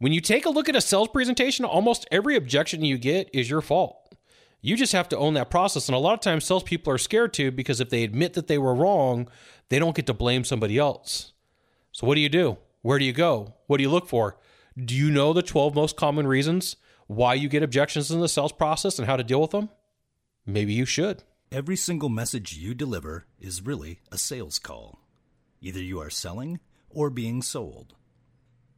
When you take a look at a sales presentation, almost every objection you get is your fault. You just have to own that process. And a lot of times, salespeople are scared to because if they admit that they were wrong, they don't get to blame somebody else. So, what do you do? Where do you go? What do you look for? Do you know the 12 most common reasons why you get objections in the sales process and how to deal with them? Maybe you should. Every single message you deliver is really a sales call. Either you are selling or being sold.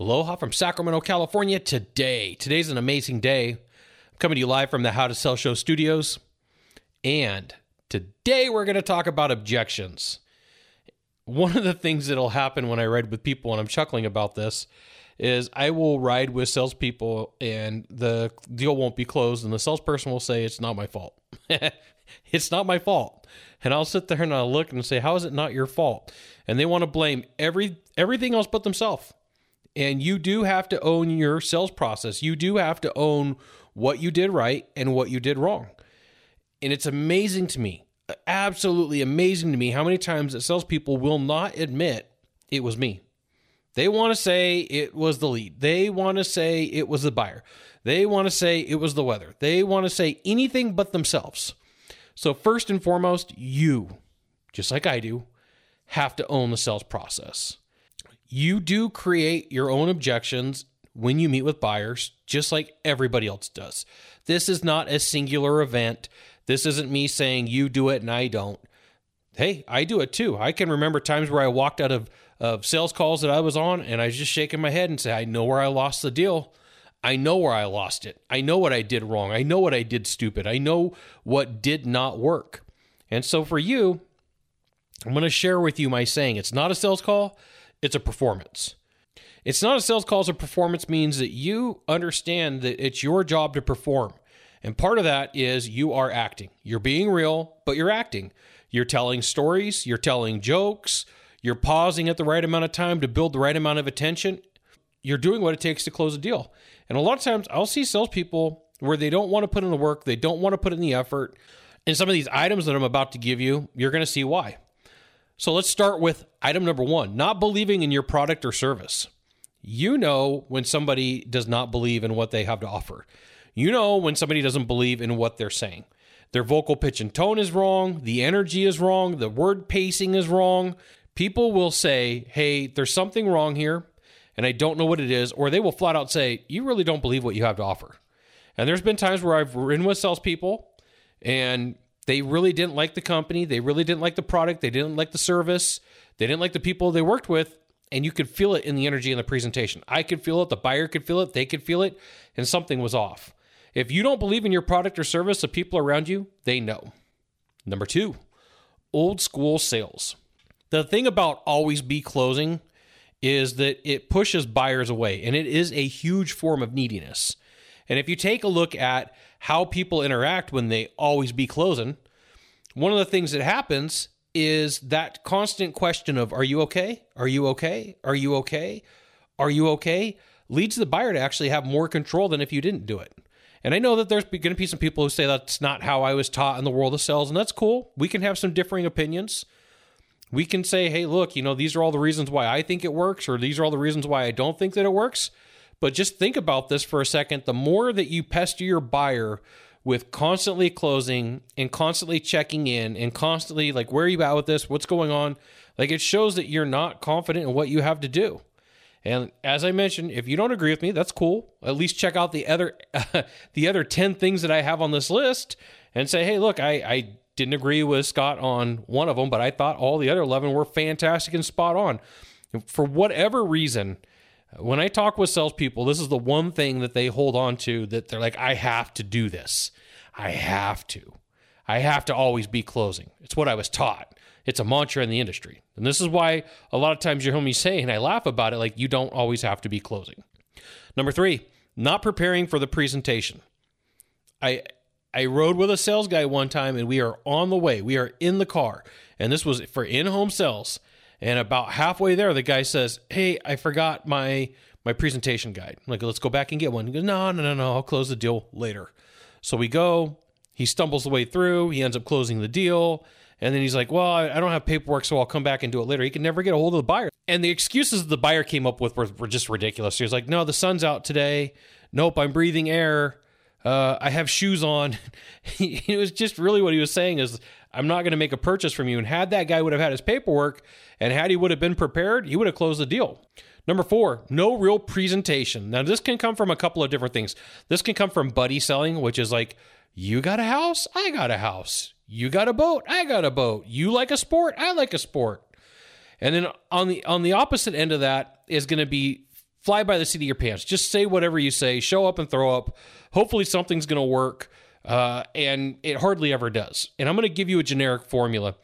Aloha from Sacramento, California. Today, today's an amazing day. I'm coming to you live from the How to Sell Show studios. And today we're going to talk about objections. One of the things that'll happen when I ride with people, and I'm chuckling about this, is I will ride with salespeople and the deal won't be closed, and the salesperson will say, It's not my fault. it's not my fault. And I'll sit there and I'll look and say, How is it not your fault? And they want to blame every everything else but themselves. And you do have to own your sales process. You do have to own what you did right and what you did wrong. And it's amazing to me, absolutely amazing to me, how many times that salespeople will not admit it was me. They want to say it was the lead. They want to say it was the buyer. They want to say it was the weather. They want to say anything but themselves. So, first and foremost, you, just like I do, have to own the sales process you do create your own objections when you meet with buyers, just like everybody else does. This is not a singular event. This isn't me saying you do it and I don't. Hey, I do it too. I can remember times where I walked out of, of sales calls that I was on and I was just shaking my head and say, I know where I lost the deal. I know where I lost it. I know what I did wrong. I know what I did stupid. I know what did not work. And so for you, I'm going to share with you my saying. It's not a sales call it's a performance. It's not a sales call, it's a performance means that you understand that it's your job to perform. And part of that is you are acting. You're being real, but you're acting. You're telling stories, you're telling jokes, you're pausing at the right amount of time to build the right amount of attention. You're doing what it takes to close a deal. And a lot of times I'll see salespeople where they don't want to put in the work, they don't want to put in the effort. And some of these items that I'm about to give you, you're going to see why. So let's start with item number one not believing in your product or service. You know when somebody does not believe in what they have to offer. You know when somebody doesn't believe in what they're saying. Their vocal pitch and tone is wrong, the energy is wrong, the word pacing is wrong. People will say, hey, there's something wrong here, and I don't know what it is, or they will flat out say, you really don't believe what you have to offer. And there's been times where I've ridden with salespeople and they really didn't like the company. They really didn't like the product. They didn't like the service. They didn't like the people they worked with. And you could feel it in the energy in the presentation. I could feel it. The buyer could feel it. They could feel it. And something was off. If you don't believe in your product or service, the people around you, they know. Number two, old school sales. The thing about always be closing is that it pushes buyers away and it is a huge form of neediness. And if you take a look at how people interact when they always be closing, one of the things that happens is that constant question of, Are you okay? Are you okay? Are you okay? Are you okay? leads the buyer to actually have more control than if you didn't do it. And I know that there's going to be some people who say that's not how I was taught in the world of sales, and that's cool. We can have some differing opinions. We can say, hey, look, you know, these are all the reasons why I think it works, or these are all the reasons why I don't think that it works. But just think about this for a second. The more that you pester your buyer with constantly closing and constantly checking in and constantly like, where are you at with this? What's going on? Like, it shows that you're not confident in what you have to do. And as I mentioned, if you don't agree with me, that's cool. At least check out the other the other 10 things that I have on this list and say, hey, look, I, I didn't agree with Scott on one of them, but I thought all the other 11 were fantastic and spot on. For whatever reason, when I talk with salespeople, this is the one thing that they hold on to that they're like, I have to do this. I have to. I have to always be closing. It's what I was taught. It's a mantra in the industry. And this is why a lot of times you hear me say, and I laugh about it, like you don't always have to be closing. Number three, not preparing for the presentation. I I rode with a sales guy one time and we are on the way. We are in the car. And this was for in-home sales. And about halfway there, the guy says, Hey, I forgot my my presentation guide. I'm like, let's go back and get one. He goes, No, no, no, no, I'll close the deal later. So we go, he stumbles the way through, he ends up closing the deal. And then he's like, Well, I don't have paperwork, so I'll come back and do it later. He can never get a hold of the buyer. And the excuses the buyer came up with were, were just ridiculous. He was like, No, the sun's out today. Nope, I'm breathing air. Uh, I have shoes on. it was just really what he was saying is, I'm not going to make a purchase from you. And had that guy would have had his paperwork and had he would have been prepared, he would have closed the deal. Number four, no real presentation. Now, this can come from a couple of different things. This can come from buddy selling, which is like, you got a house, I got a house. You got a boat, I got a boat. You like a sport, I like a sport. And then on the on the opposite end of that is going to be fly by the seat of your pants. Just say whatever you say, show up and throw up. Hopefully something's going to work. Uh, and it hardly ever does. And I'm going to give you a generic formula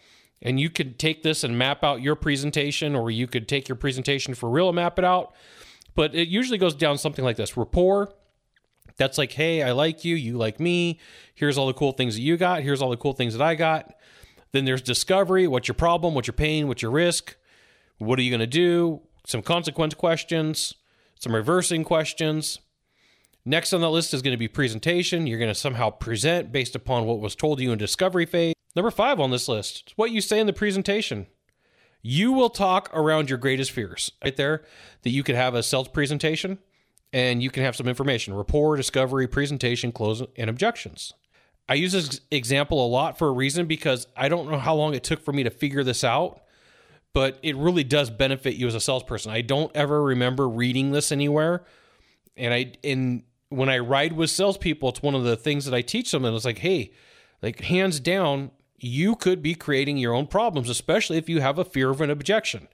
and you could take this and map out your presentation, or you could take your presentation for real and map it out. But it usually goes down something like this rapport. That's like, hey, I like you, you like me. Here's all the cool things that you got. Here's all the cool things that I got. Then there's discovery. What's your problem? What's your pain? What's your risk? What are you going to do? Some consequence questions, some reversing questions. Next on the list is going to be presentation. You're going to somehow present based upon what was told you in discovery phase. Number five on this list, what you say in the presentation. You will talk around your greatest fears right there that you could have a sales presentation and you can have some information rapport, discovery, presentation, close, and objections. I use this example a lot for a reason because I don't know how long it took for me to figure this out, but it really does benefit you as a salesperson. I don't ever remember reading this anywhere. And I, in when I ride with salespeople, it's one of the things that I teach them. And it's like, hey, like hands down, you could be creating your own problems, especially if you have a fear of an objection.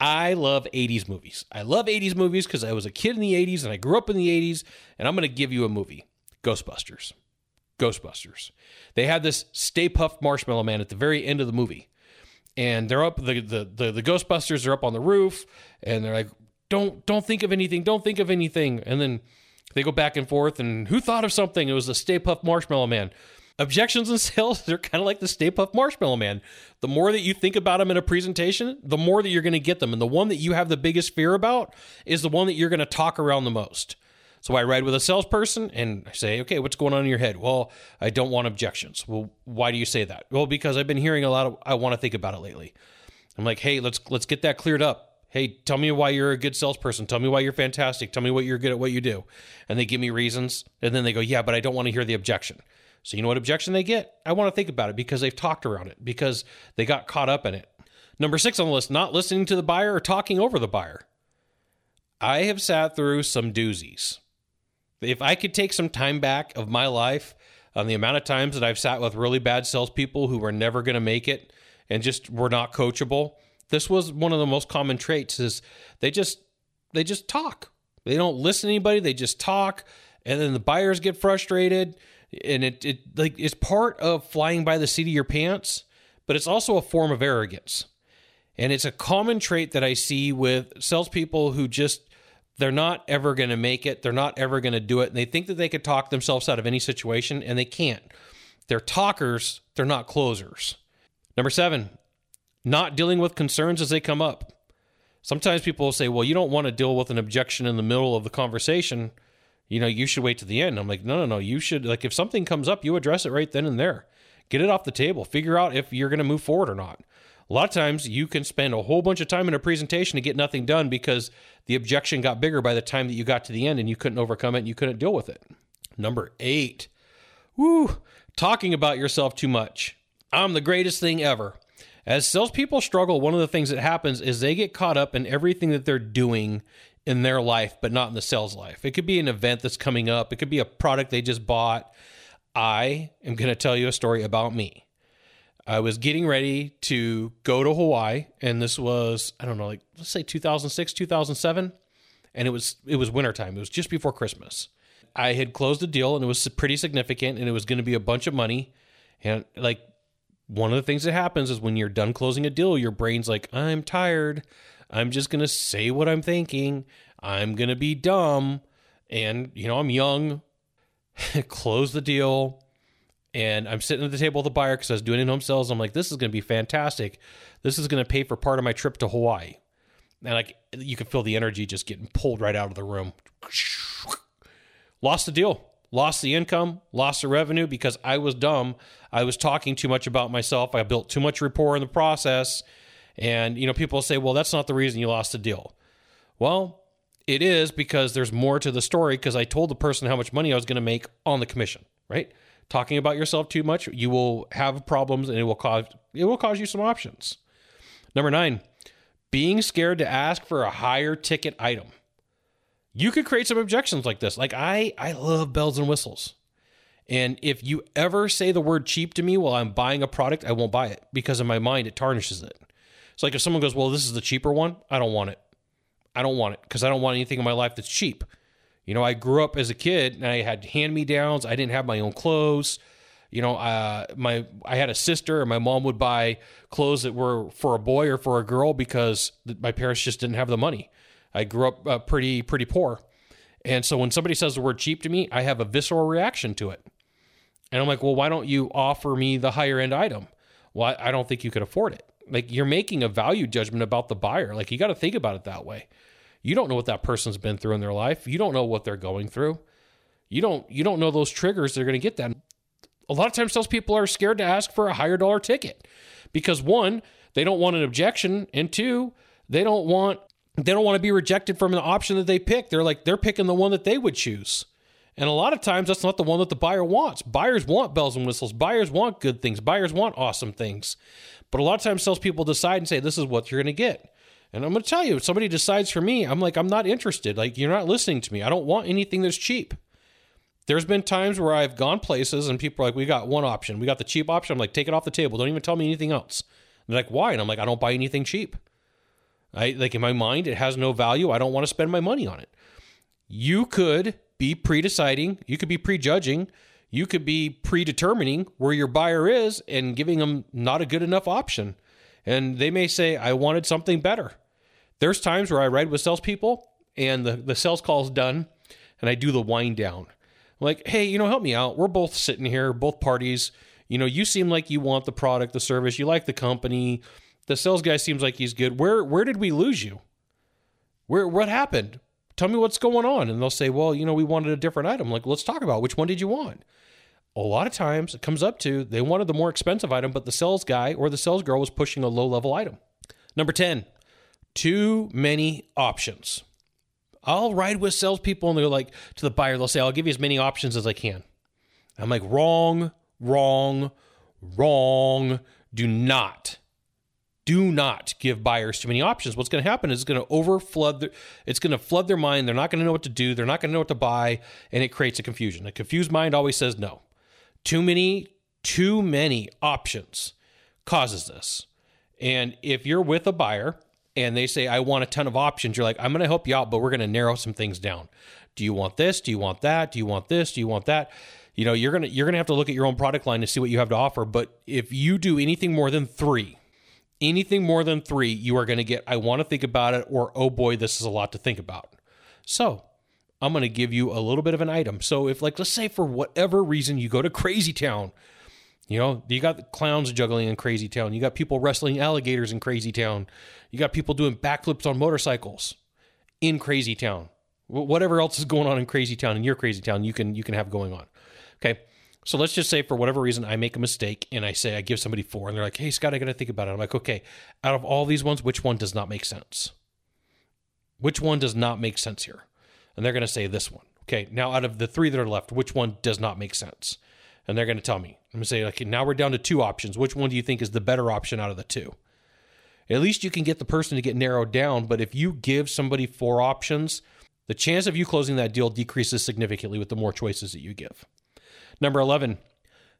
I love 80s movies. I love 80s movies because I was a kid in the 80s and I grew up in the 80s. And I'm going to give you a movie Ghostbusters. Ghostbusters. They had this Stay Puft Marshmallow Man at the very end of the movie. And they're up, the, the, the, the Ghostbusters are up on the roof and they're like, don't, don't think of anything. Don't think of anything. And then they go back and forth. And who thought of something? It was the Stay Puft Marshmallow Man. Objections and sales, they're kind of like the Stay Puft Marshmallow Man. The more that you think about them in a presentation, the more that you're going to get them. And the one that you have the biggest fear about is the one that you're going to talk around the most. So I ride with a salesperson and I say, okay, what's going on in your head? Well, I don't want objections. Well, why do you say that? Well, because I've been hearing a lot of I want to think about it lately. I'm like, hey, let's let's get that cleared up. Hey, tell me why you're a good salesperson. Tell me why you're fantastic. Tell me what you're good at what you do. And they give me reasons. And then they go, yeah, but I don't want to hear the objection. So, you know what objection they get? I want to think about it because they've talked around it, because they got caught up in it. Number six on the list, not listening to the buyer or talking over the buyer. I have sat through some doozies. If I could take some time back of my life on the amount of times that I've sat with really bad salespeople who were never going to make it and just were not coachable, this was one of the most common traits is they just they just talk. They don't listen to anybody, they just talk, and then the buyers get frustrated and it it like it's part of flying by the seat of your pants, but it's also a form of arrogance. And it's a common trait that I see with salespeople who just they're not ever going to make it. They're not ever going to do it. And they think that they could talk themselves out of any situation, and they can't. They're talkers, they're not closers. Number seven, not dealing with concerns as they come up. Sometimes people will say, well, you don't want to deal with an objection in the middle of the conversation you know, you should wait to the end. I'm like, no, no, no. You should like if something comes up, you address it right then and there. Get it off the table. Figure out if you're going to move forward or not. A lot of times you can spend a whole bunch of time in a presentation to get nothing done because the objection got bigger by the time that you got to the end and you couldn't overcome it and you couldn't deal with it. Number eight, woo, talking about yourself too much. I'm the greatest thing ever. As salespeople struggle, one of the things that happens is they get caught up in everything that they're doing in their life, but not in the sales life. It could be an event that's coming up, it could be a product they just bought. I am going to tell you a story about me. I was getting ready to go to Hawaii, and this was, I don't know, like let's say 2006, 2007. And it was it was wintertime. It was just before Christmas. I had closed a deal and it was pretty significant and it was going to be a bunch of money. And like one of the things that happens is when you're done closing a deal, your brain's like, I'm tired. I'm just going to say what I'm thinking. I'm going to be dumb. And, you know, I'm young. Close the deal. And I'm sitting at the table with the buyer because I was doing in home sales. I'm like, this is going to be fantastic. This is going to pay for part of my trip to Hawaii. And like, you can feel the energy just getting pulled right out of the room. Lost the deal lost the income, lost the revenue because I was dumb. I was talking too much about myself. I built too much rapport in the process. And, you know, people say, well, that's not the reason you lost the deal. Well, it is because there's more to the story because I told the person how much money I was going to make on the commission, right? Talking about yourself too much, you will have problems and it will cause it will cause you some options. Number 9, being scared to ask for a higher ticket item you could create some objections like this. Like I I love bells and whistles. And if you ever say the word cheap to me while I'm buying a product, I won't buy it because in my mind it tarnishes it. It's like if someone goes, "Well, this is the cheaper one," I don't want it. I don't want it because I don't want anything in my life that's cheap. You know, I grew up as a kid and I had hand me downs. I didn't have my own clothes. You know, uh, my I had a sister, and my mom would buy clothes that were for a boy or for a girl because my parents just didn't have the money. I grew up uh, pretty pretty poor, and so when somebody says the word cheap to me, I have a visceral reaction to it, and I'm like, well, why don't you offer me the higher end item? Well, I don't think you could afford it. Like you're making a value judgment about the buyer. Like you got to think about it that way. You don't know what that person's been through in their life. You don't know what they're going through. You don't you don't know those triggers they're going to get that. A lot of times salespeople are scared to ask for a higher dollar ticket because one, they don't want an objection, and two, they don't want they don't want to be rejected from an option that they pick. They're like they're picking the one that they would choose. And a lot of times that's not the one that the buyer wants. Buyers want bells and whistles. Buyers want good things. Buyers want awesome things. But a lot of times salespeople decide and say, this is what you're going to get. And I'm going to tell you, if somebody decides for me, I'm like, I'm not interested. Like, you're not listening to me. I don't want anything that's cheap. There's been times where I've gone places and people are like, we got one option. We got the cheap option. I'm like, take it off the table. Don't even tell me anything else. And they're like, why? And I'm like, I don't buy anything cheap. I like in my mind, it has no value. I don't want to spend my money on it. You could be pre-deciding, you could be prejudging, you could be predetermining where your buyer is and giving them not a good enough option. And they may say, I wanted something better. There's times where I ride with salespeople and the, the sales call is done and I do the wind down. I'm like, hey, you know, help me out. We're both sitting here, both parties. You know, you seem like you want the product, the service, you like the company the sales guy seems like he's good. Where where did we lose you? Where what happened? Tell me what's going on. And they'll say, well, you know, we wanted a different item. Like, let's talk about which one did you want? A lot of times it comes up to they wanted the more expensive item, but the sales guy or the sales girl was pushing a low level item. Number 10, too many options. I'll ride with salespeople and they're like to the buyer, they'll say, I'll give you as many options as I can. I'm like, wrong, wrong, wrong. Do not do not give buyers too many options. What's going to happen is it's going to overflood. Their, it's going to flood their mind. They're not going to know what to do. They're not going to know what to buy, and it creates a confusion. A confused mind always says no. Too many, too many options causes this. And if you're with a buyer and they say, "I want a ton of options," you're like, "I'm going to help you out, but we're going to narrow some things down. Do you want this? Do you want that? Do you want this? Do you want that?" You know, you're gonna you're gonna have to look at your own product line to see what you have to offer. But if you do anything more than three, anything more than three, you are going to get, I want to think about it, or oh boy, this is a lot to think about. So I'm going to give you a little bit of an item. So if, like, let's say for whatever reason you go to Crazy Town, you know, you got clowns juggling in Crazy Town, you got people wrestling alligators in Crazy Town, you got people doing backflips on motorcycles in Crazy Town. Whatever else is going on in Crazy Town in your Crazy Town, you can you can have going on. Okay. So let's just say for whatever reason I make a mistake and I say I give somebody four and they're like, "Hey Scott, I got to think about it." I'm like, "Okay, out of all these ones, which one does not make sense? Which one does not make sense here?" And they're to say this one. Okay, now out of the three that are left, which one does not make sense? And they're to tell me. I'm to say, "Okay, now we're down to two options. Which one do you think is the better option out of the two? At least you can get the person to get narrowed down, but if you give somebody four options, the chance of you closing that deal decreases significantly with the more choices that you give. Number 11,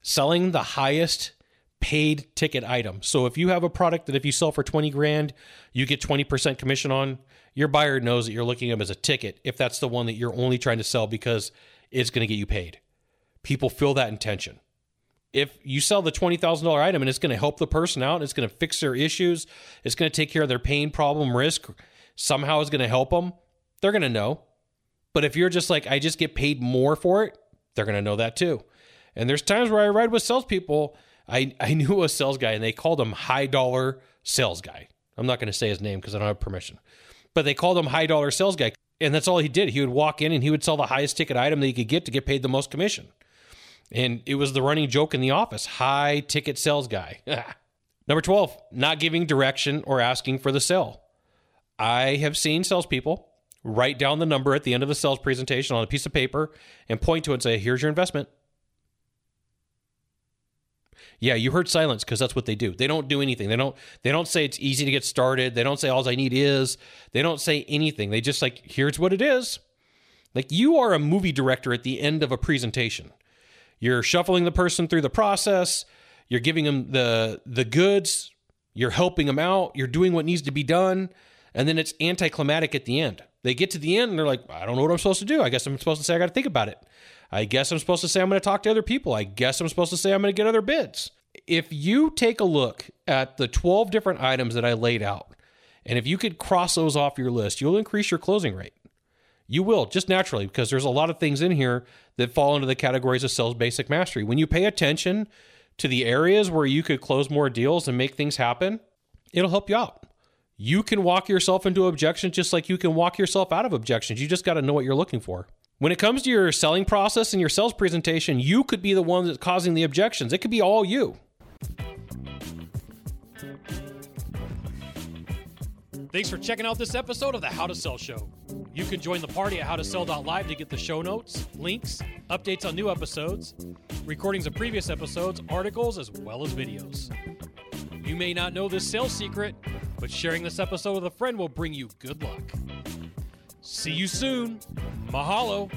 selling the highest paid ticket item. So if you have a product that if you sell for 20 grand, you get 20% commission on, your buyer knows that you're looking at them as a ticket if that's the one that you're only trying to sell because it's going to get you paid. People feel that intention. if you sell the $20,000 item and it's going to help the person out, it's going to fix their issues, it's going to take care of their pain, problem, risk, somehow it's going to help them, they're going to know. But if you're just like, I just get paid more for it, they're going to know that too. And there's times where I ride with salespeople. I, I knew a sales guy and they called him high dollar sales guy. I'm not going to say his name because I don't have permission, but they called him high dollar sales guy. And that's all he did. He would walk in and he would sell the highest ticket item that he could get to get paid the most commission. And it was the running joke in the office high ticket sales guy. Number 12, not giving direction or asking for the sale. I have seen salespeople write down the number at the end of a sales presentation on a piece of paper and point to it and say, here's your investment. Yeah, you heard silence because that's what they do. They don't do anything. They don't they don't say it's easy to get started. They don't say all I need is. They don't say anything. They just like here's what it is. Like you are a movie director at the end of a presentation. You're shuffling the person through the process. You're giving them the the goods. You're helping them out. You're doing what needs to be done, and then it's anticlimactic at the end. They get to the end and they're like, I don't know what I'm supposed to do. I guess I'm supposed to say I got to think about it. I guess I'm supposed to say I'm going to talk to other people. I guess I'm supposed to say I'm going to get other bids. If you take a look at the 12 different items that I laid out, and if you could cross those off your list, you'll increase your closing rate. You will just naturally because there's a lot of things in here that fall into the categories of sales basic mastery. When you pay attention to the areas where you could close more deals and make things happen, it'll help you out. You can walk yourself into objections just like you can walk yourself out of objections. You just got to know what you're looking for. When it comes to your selling process and your sales presentation, you could be the one that's causing the objections. It could be all you. Thanks for checking out this episode of the How to Sell Show. You can join the party at howtosell.live to get the show notes, links, updates on new episodes, recordings of previous episodes, articles, as well as videos. You may not know this sales secret, but sharing this episode with a friend will bring you good luck. See you soon. Mahalo.